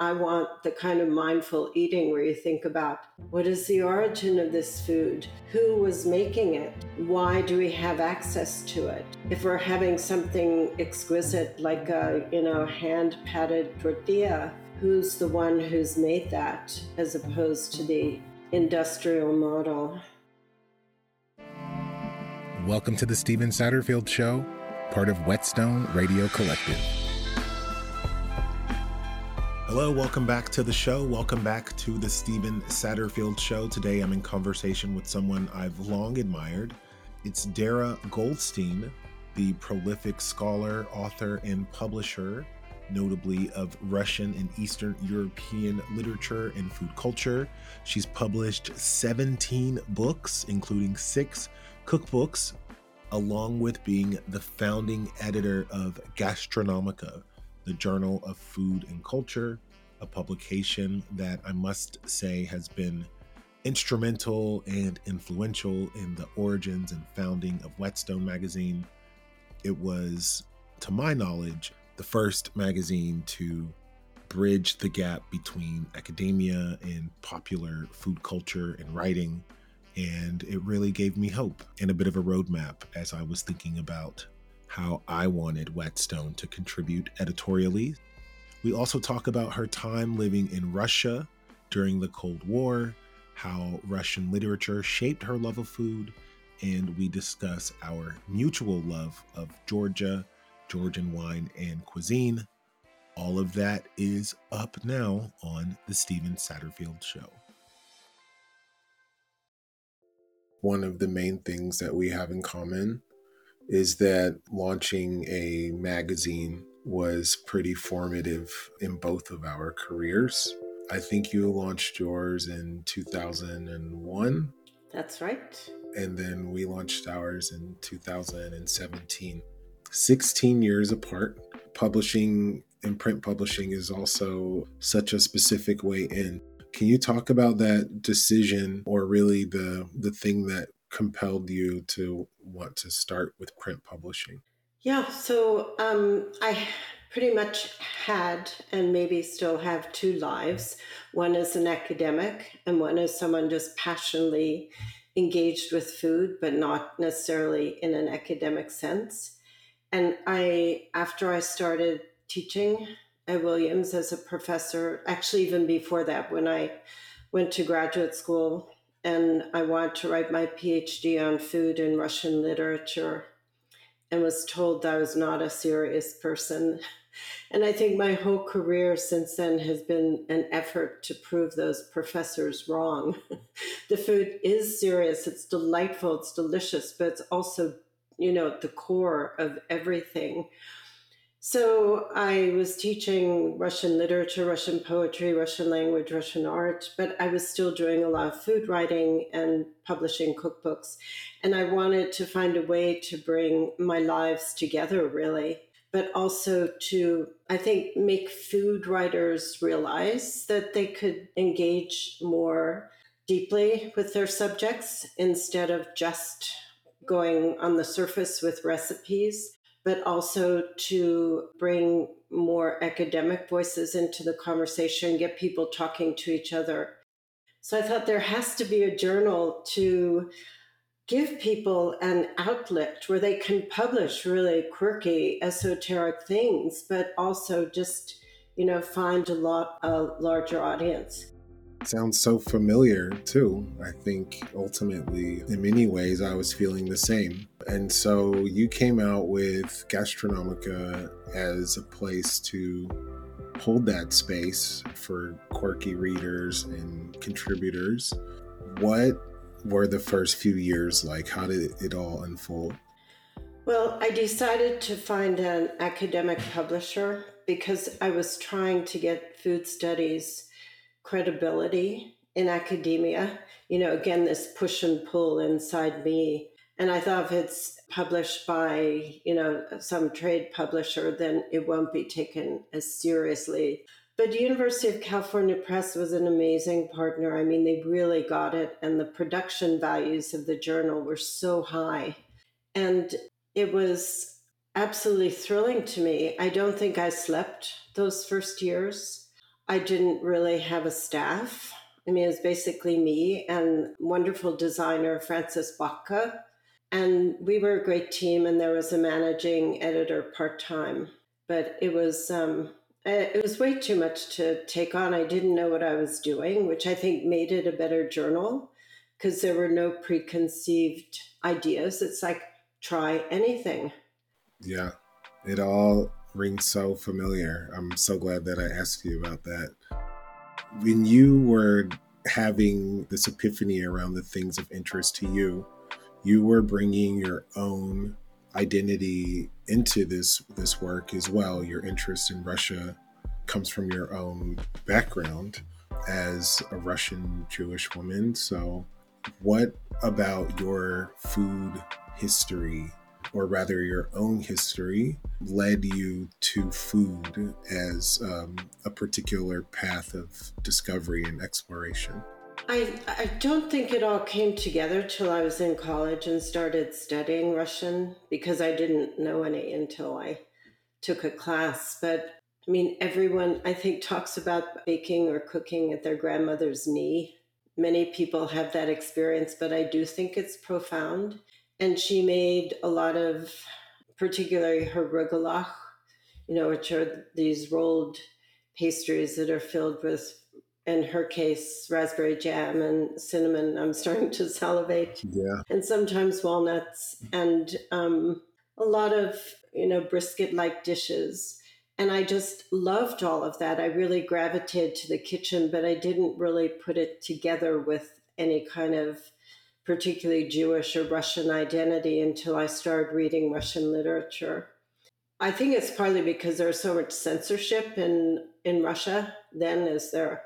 I want the kind of mindful eating where you think about what is the origin of this food? Who was making it? Why do we have access to it? If we're having something exquisite like a, you know, hand patted tortilla, who's the one who's made that as opposed to the industrial model? Welcome to the Stephen Satterfield Show, part of Whetstone Radio Collective. Hello, welcome back to the show. Welcome back to the Stephen Satterfield Show. Today I'm in conversation with someone I've long admired. It's Darra Goldstein, the prolific scholar, author, and publisher, notably of Russian and Eastern European literature and food culture. She's published 17 books, including six cookbooks, along with being the founding editor of Gastronomica the Journal of Food and Culture, a publication that I must say has been instrumental and influential in the origins and founding of Whetstone magazine. It was, to my knowledge, the first magazine to bridge the gap between academia and popular food culture and writing. And it really gave me hope and a bit of a roadmap as I was thinking about how I wanted Whetstone to contribute editorially. We also talk about her time living in Russia during the Cold War, how Russian literature shaped her love of food, and we discuss our mutual love of Georgia, Georgian wine, and cuisine. All of that is up now on The Stephen Satterfield Show. One of the main things that we have in common is that launching a magazine was pretty formative in both of our careers. I think you launched yours in 2001. That's right. And then we launched ours in 2017. 16 years apart. Publishing and print publishing is also such a specific way in. Can you talk about that decision or really the the thing that compelled you to want to start with print publishing? Yeah, so um, I pretty much had and maybe still have two lives. One is an academic, and one is someone just passionately engaged with food, but not necessarily in an academic sense. And I, after I started teaching at Williams as a professor, actually, even before that, when I went to graduate school and I wanted to write my PhD on food and Russian literature and was told that I was not a serious person. And I think my whole career since then has been an effort to prove those professors wrong. the food is serious, it's delightful, it's delicious, but it's also, you know, the core of everything. So I was teaching Russian literature, Russian poetry, Russian language, Russian art, but I was still doing a lot of food writing and publishing cookbooks. And I wanted to find a way to bring my lives together, really, but also to, I think, make food writers realize that they could engage more deeply with their subjects instead of just going on the surface with recipes but also to bring more academic voices into the conversation, get people talking to each other. So I thought there has to be a journal to give people an outlet where they can publish really quirky, esoteric things, but also just, you know, find a lot a larger audience sounds so familiar too. I think ultimately, in many ways, I was feeling the same. And so you came out with Gastronomica as a place to hold that space for quirky readers and contributors. What were the first few years like? How did it all unfold? Well, I decided to find an academic publisher because I was trying to get food studies credibility in academia. You know, again, this push and pull inside me. And I thought if it's published by, you know, some trade publisher, then it won't be taken as seriously. But University of California Press was an amazing partner. I mean, they really got it, and the production values of the journal were so high. And it was absolutely thrilling to me. I don't think I slept those first years. I didn't really have a staff. I mean, it was basically me and wonderful designer Frances Baca. And we were a great team, and there was a managing editor part time. But it was um, it was way too much to take on. I didn't know what I was doing, which I think made it a better journal because there were no preconceived ideas. It's like try anything. Yeah, it all rings so familiar. I'm so glad that I asked you about that. When you were having this epiphany around the things of interest to you, you were bringing your own identity into this this work as well. Your interest in Russia comes from your own background as a Russian Jewish woman. So, what about your food history or rather your own history, led you to food as um, a particular path of discovery and exploration? I, I don't think it all came together till I was in college and started studying Russian because I didn't know any until I took a class. But I mean, everyone I think talks about baking or cooking at their grandmother's knee. Many people have that experience, but I do think it's profound and she made a lot of, particularly her rugelach, you know, which are these rolled pastries that are filled with, in her case, raspberry jam and cinnamon. I'm starting to salivate. Yeah. And sometimes walnuts and um, a lot of, you know, brisket like dishes. And I just loved all of that. I really gravitated to the kitchen, but I didn't really put it together with any kind of particularly Jewish or Russian identity until I started reading Russian literature. I think it's partly because there's so much censorship in, in Russia then, as there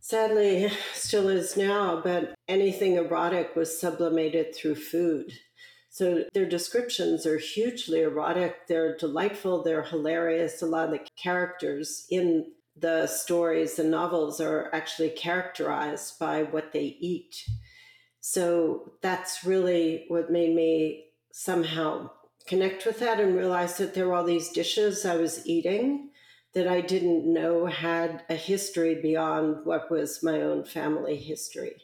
sadly still is now, but anything erotic was sublimated through food. So their descriptions are hugely erotic. They're delightful. They're hilarious. A lot of the characters in the stories and novels are actually characterized by what they eat. So that's really what made me somehow connect with that and realize that there were all these dishes I was eating that I didn't know had a history beyond what was my own family history.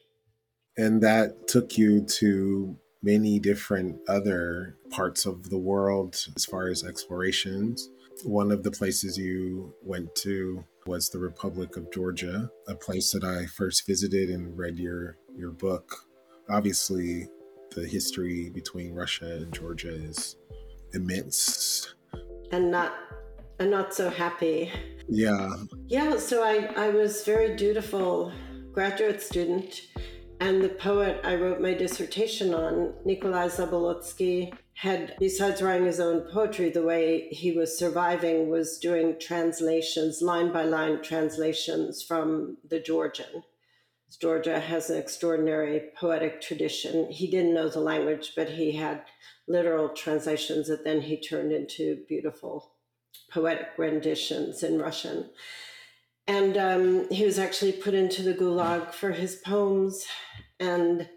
And that took you to many different other parts of the world as far as explorations. One of the places you went to was the Republic of Georgia, a place that I first visited and read your your book obviously the history between Russia and Georgia is immense and not and not so happy. Yeah. Yeah, so I I was very dutiful graduate student and the poet I wrote my dissertation on, Nikolai Zabolotsky, had, besides writing his own poetry, the way he was surviving was doing translations, line by line translations from the Georgian. Georgia has an extraordinary poetic tradition. He didn't know the language, but he had literal translations that then he turned into beautiful poetic renditions in Russian. And um, he was actually put into the gulag for his poems and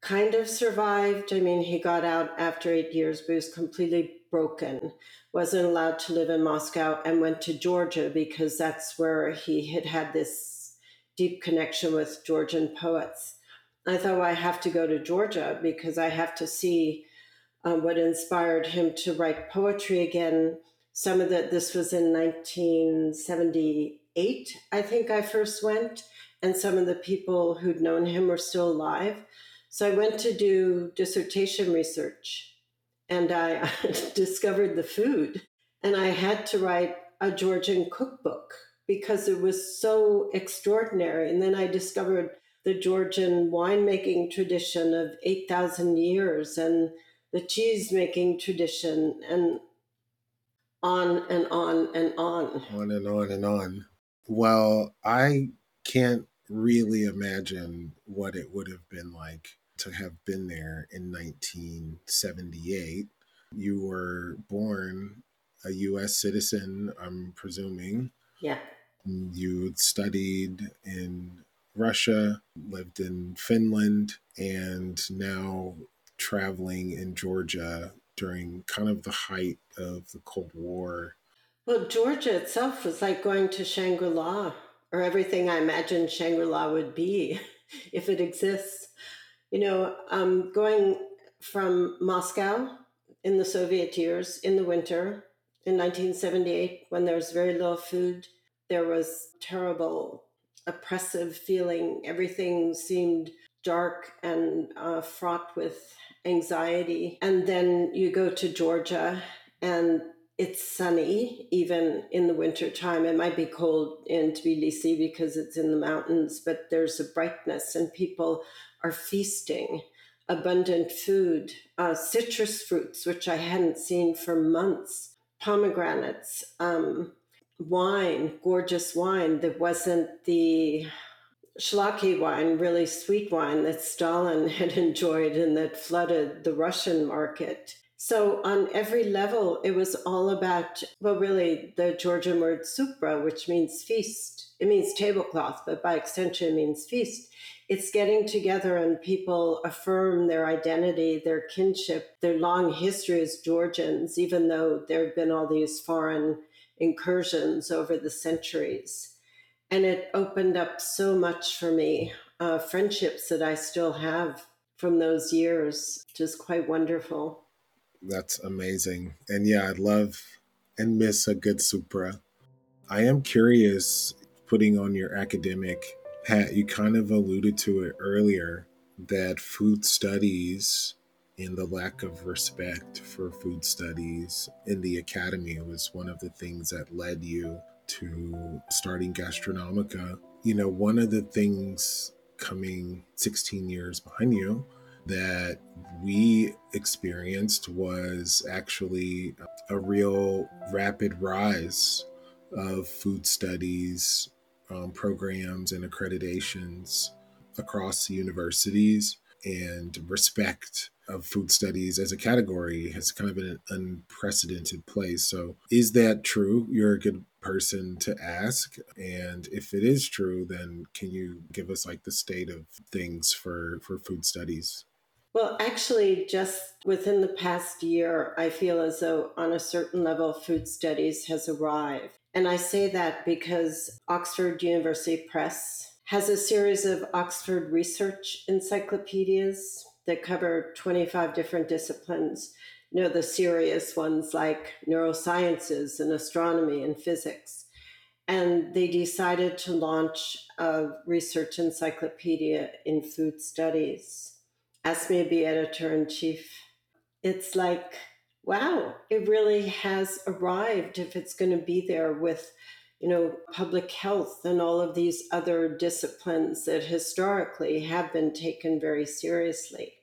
kind of survived. I mean, he got out after eight years, but he was completely broken, wasn't allowed to live in Moscow, and went to Georgia because that's where he had had this deep connection with Georgian poets. I thought, well, I have to go to Georgia because I have to see um, what inspired him to write poetry again. Some of that, this was in 1978, I think I first went, and some of the people who'd known him were still alive. So I went to do dissertation research and I discovered the food. And I had to write a Georgian cookbook because it was so extraordinary. And then I discovered the Georgian winemaking tradition of 8,000 years and the cheese making tradition and on and on and on. On and on and on. Well, I can't really imagine what it would have been like to have been there in 1978. You were born a US citizen, I'm presuming. Yeah. You studied in Russia, lived in Finland, and now traveling in Georgia during kind of the height of the Cold War. Well, Georgia itself was like going to Shangri La, or everything I imagined Shangri La would be if it exists. You know, um, going from Moscow in the Soviet years in the winter in 1978, when there was very little food, there was terrible, oppressive feeling. Everything seemed dark and uh, fraught with anxiety. And then you go to Georgia and it's sunny even in the winter time. It might be cold in Tbilisi because it's in the mountains, but there's a brightness and people are feasting. Abundant food, uh, citrus fruits, which I hadn't seen for months, pomegranates, um, wine, gorgeous wine that wasn't the Shlaki wine, really sweet wine that Stalin had enjoyed and that flooded the Russian market. So, on every level, it was all about, well, really, the Georgian word supra, which means feast. It means tablecloth, but by extension, it means feast. It's getting together and people affirm their identity, their kinship, their long history as Georgians, even though there have been all these foreign incursions over the centuries. And it opened up so much for me, uh, friendships that I still have from those years, just quite wonderful. That's amazing. And yeah, I love and miss a good Supra. I am curious, putting on your academic hat, you kind of alluded to it earlier that food studies and the lack of respect for food studies in the academy was one of the things that led you to starting Gastronomica. You know, one of the things coming 16 years behind you that we experienced was actually a real rapid rise of food studies um, programs and accreditations across universities and respect of food studies as a category has kind of been an unprecedented place. So, is that true? You're a good person to ask. And if it is true, then can you give us like the state of things for, for food studies? Well, actually, just within the past year, I feel as though on a certain level, food studies has arrived. And I say that because Oxford University Press has a series of Oxford research encyclopedias that cover 25 different disciplines. You know, the serious ones like neurosciences and astronomy and physics. And they decided to launch a research encyclopedia in food studies asked me to be editor in chief. It's like, wow, it really has arrived if it's going to be there with, you know, public health and all of these other disciplines that historically have been taken very seriously.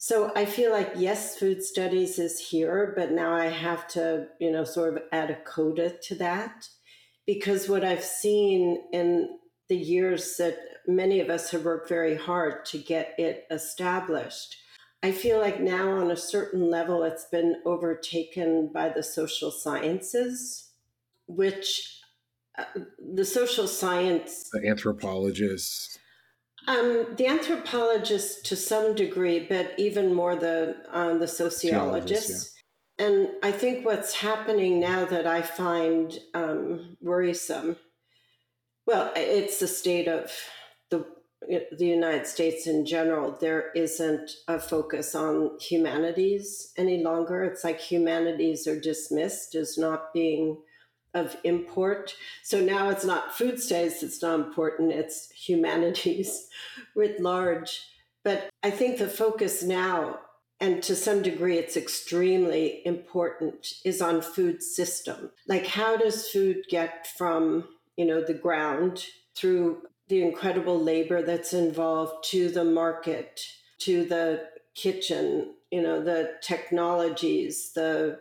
So I feel like yes, food studies is here, but now I have to, you know, sort of add a coda to that because what I've seen in the years that many of us have worked very hard to get it established. I feel like now, on a certain level, it's been overtaken by the social sciences, which uh, the social science, the anthropologists, um, the anthropologists to some degree, but even more the uh, the sociologists. Yeah. And I think what's happening now that I find um, worrisome well, it's the state of the United States in general. There isn't a focus on humanities any longer. It's like humanities are dismissed as not being of import. So now it's not food studies that's not important, it's humanities writ large. But I think the focus now, and to some degree it's extremely important, is on food system. Like how does food get from you know, the ground through the incredible labor that's involved to the market, to the kitchen, you know, the technologies, the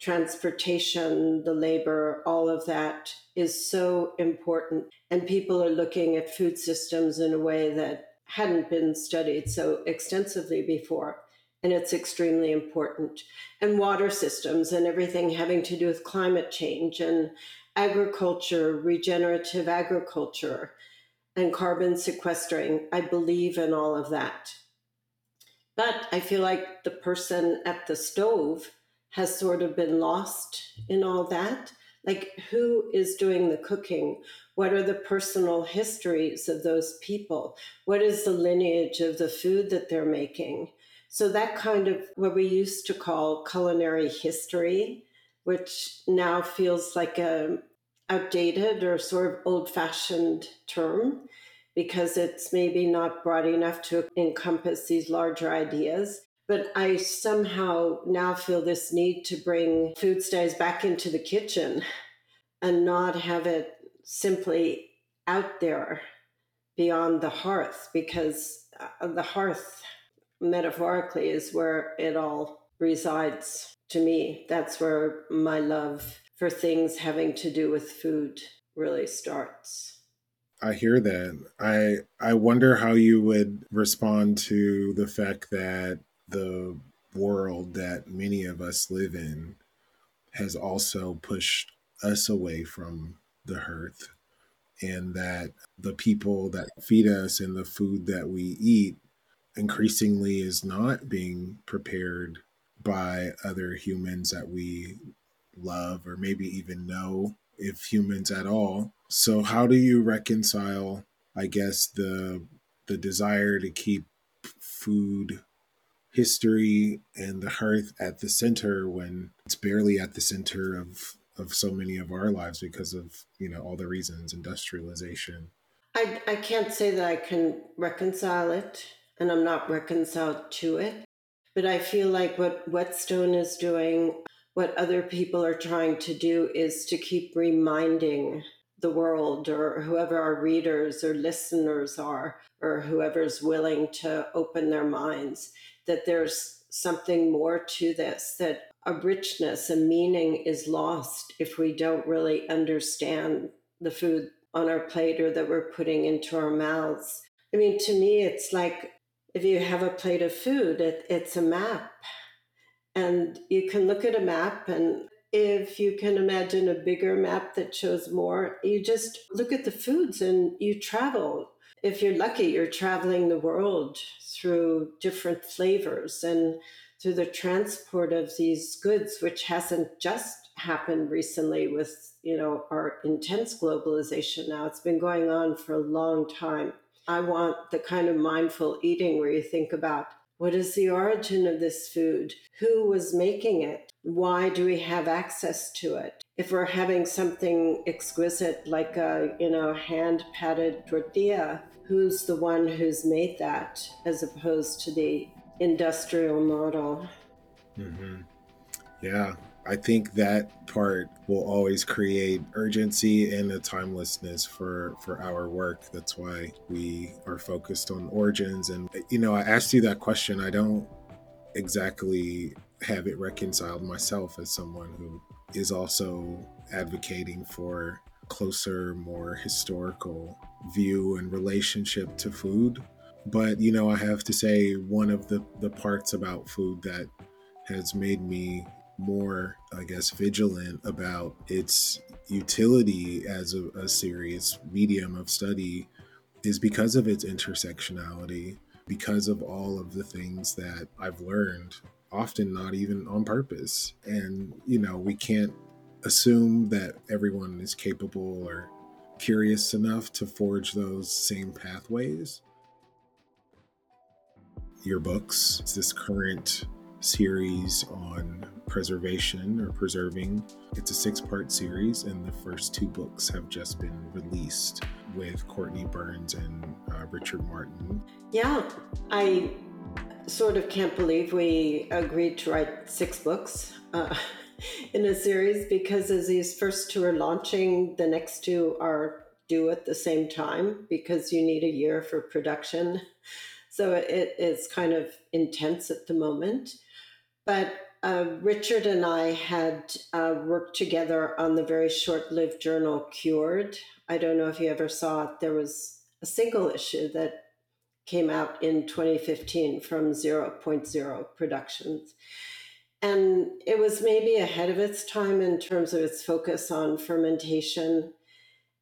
transportation, the labor, all of that is so important. And people are looking at food systems in a way that hadn't been studied so extensively before. And it's extremely important. And water systems and everything having to do with climate change and agriculture, regenerative agriculture, and carbon sequestering. I believe in all of that. But I feel like the person at the stove has sort of been lost in all that. Like, who is doing the cooking? What are the personal histories of those people? What is the lineage of the food that they're making? So, that kind of what we used to call culinary history, which now feels like a outdated or sort of old fashioned term because it's maybe not broad enough to encompass these larger ideas. But I somehow now feel this need to bring food studies back into the kitchen and not have it simply out there beyond the hearth, because uh, the hearth, metaphorically, is where it all resides to me. That's where my love for things having to do with food really starts. I hear that. I I wonder how you would respond to the fact that the world that many of us live in has also pushed us away from the hearth and that the people that feed us and the food that we eat increasingly is not being prepared by other humans that we love or maybe even know if humans at all. So how do you reconcile i guess the the desire to keep food history and the hearth at the center when it's barely at the center of of so many of our lives because of you know all the reasons industrialization? I i can't say that i can reconcile it and i'm not reconciled to it. But i feel like what whetstone is doing what other people are trying to do is to keep reminding the world or whoever our readers or listeners are or whoever's willing to open their minds that there's something more to this, that a richness, a meaning is lost if we don't really understand the food on our plate or that we're putting into our mouths. I mean, to me, it's like if you have a plate of food, it, it's a map. And you can look at a map, and if you can imagine a bigger map that shows more, you just look at the foods and you travel. If you're lucky, you're traveling the world through different flavors and through the transport of these goods, which hasn't just happened recently with you know our intense globalization now it's been going on for a long time i want the kind of mindful eating where you think about what is the origin of this food who was making it why do we have access to it if we're having something exquisite like a you know hand patted tortilla who's the one who's made that as opposed to the industrial model. Mm-hmm. Yeah, I think that part will always create urgency and a timelessness for for our work. That's why we are focused on origins. And you know, I asked you that question. I don't exactly have it reconciled myself as someone who is also advocating for closer, more historical view and relationship to food. But, you know, I have to say, one of the, the parts about food that has made me more, I guess, vigilant about its utility as a, a serious medium of study is because of its intersectionality, because of all of the things that I've learned, often not even on purpose. And, you know, we can't assume that everyone is capable or curious enough to forge those same pathways. Your books, this current series on preservation or preserving. It's a six part series, and the first two books have just been released with Courtney Burns and uh, Richard Martin. Yeah, I sort of can't believe we agreed to write six books. Uh, in a series because as these first two are launching, the next two are due at the same time because you need a year for production. So it is kind of intense at the moment. But uh, Richard and I had uh, worked together on the very short lived journal Cured. I don't know if you ever saw it. There was a single issue that came out in 2015 from 0.0 Productions. And it was maybe ahead of its time in terms of its focus on fermentation.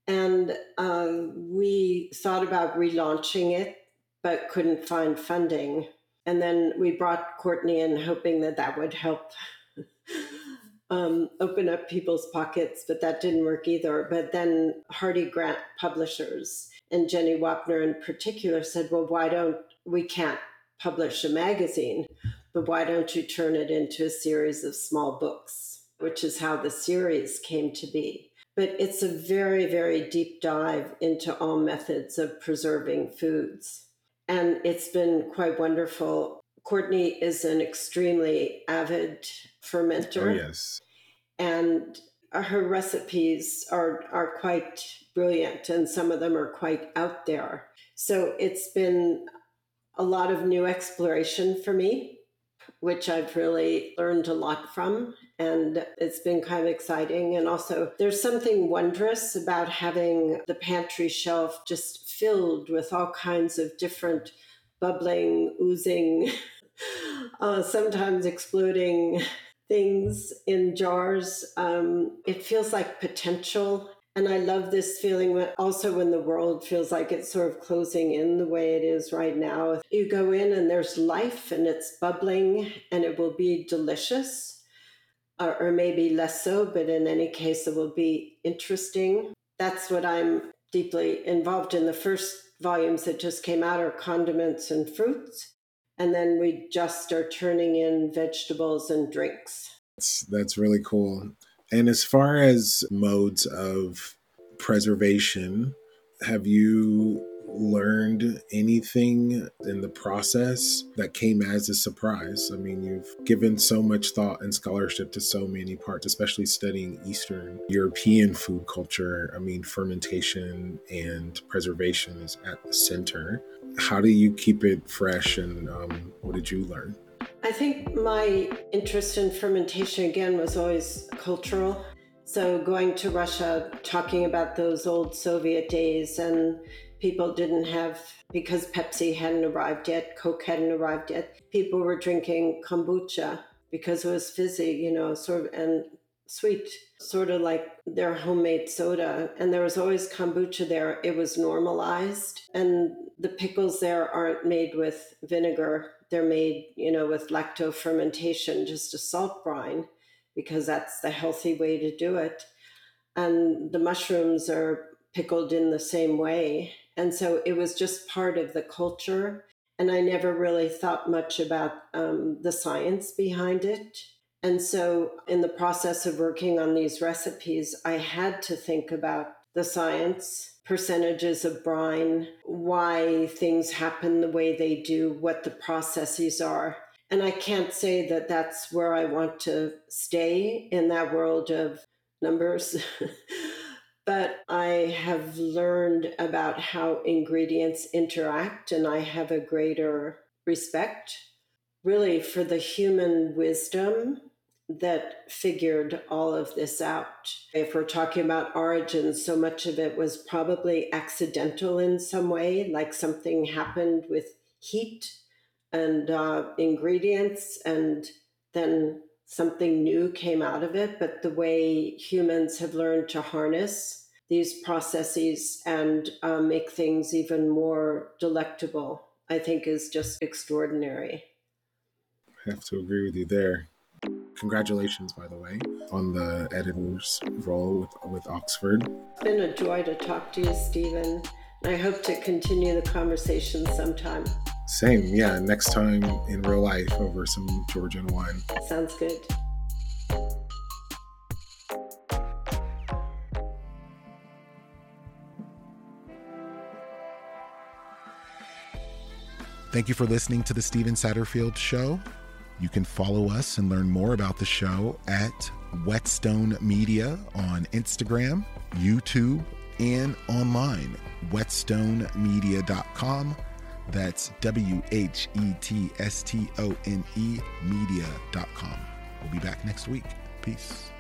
And uh, we thought about relaunching it, but couldn't find funding. And then we brought Courtney in, hoping that that would help um, open up people's pockets, but that didn't work either. But then Hardie Grant Publishers and Jenny Wapner in particular said, well, why don't we can't publish a magazine, but why don't you turn it into a series of small books, which is how the series came to be. But it's a very, very deep dive into all methods of preserving foods. And it's been quite wonderful. Courtney is an extremely avid fermenter. Oh, yes. And her recipes are, are quite brilliant, and some of them are quite out there. So it's been a lot of new exploration for me, which I've really learned a lot from. And it's been kind of exciting. And also, there's something wondrous about having the pantry shelf just filled with all kinds of different bubbling, oozing, uh, sometimes exploding things in jars. Um, it feels like potential and I love this feeling also when the world feels like it's sort of closing in the way it is right now. You go in and there's life and it's bubbling and it will be delicious, or, or maybe less so, but in any case, it will be interesting. That's what I'm deeply involved in. The first volumes that just came out are condiments and fruits. And then we just are turning in vegetables and drinks. That's, that's really cool. And as far as modes of preservation, have you learned anything in the process that came as a surprise? I mean, you've given so much thought and scholarship to so many parts, especially studying Eastern European food culture. I mean, fermentation and preservation is at the center. How do you keep it fresh and um, what did you learn? I think my interest in fermentation again was always cultural. So going to Russia, talking about those old Soviet days, and people didn't have, because Pepsi hadn't arrived yet, Coke hadn't arrived yet, people were drinking kombucha because it was fizzy, you know, sort of, and sweet, sort of like their homemade soda. And there was always kombucha there. It was normalized. And the pickles there aren't made with vinegar they're made, you know, with lacto fermentation, just a salt brine, because that's the healthy way to do it. And the mushrooms are pickled in the same way. And so it was just part of the culture. And I never really thought much about um, the science behind it. And so, in the process of working on these recipes, I had to think about the science percentages of brine, why things happen the way they do, what the processes are. And I can't say that that's where I want to stay in that world of numbers. but I have learned about how ingredients interact, and I have a greater respect, really, for the human wisdom that figured all of this out. If we're talking about origins, so much of it was probably accidental in some way, like something happened with heat and uh, ingredients, and then something new came out of it. But the way humans have learned to harness these processes and uh, make things even more delectable, I think is just extraordinary. I have to agree with you there. Congratulations, by the way, on the editor's role with, with Oxford. It's been a joy to talk to you, Stephen. I hope to continue the conversation sometime. Same, yeah. Next time in real life over some Georgian wine. Sounds good. Thank you for listening to the Stephen Satterfield Show. You can follow us and learn more about the show at Whetstone Media on Instagram, YouTube, and online. WhetstoneMedia.com. That's W H E T S T O N E media.com. We'll be back next week. Peace.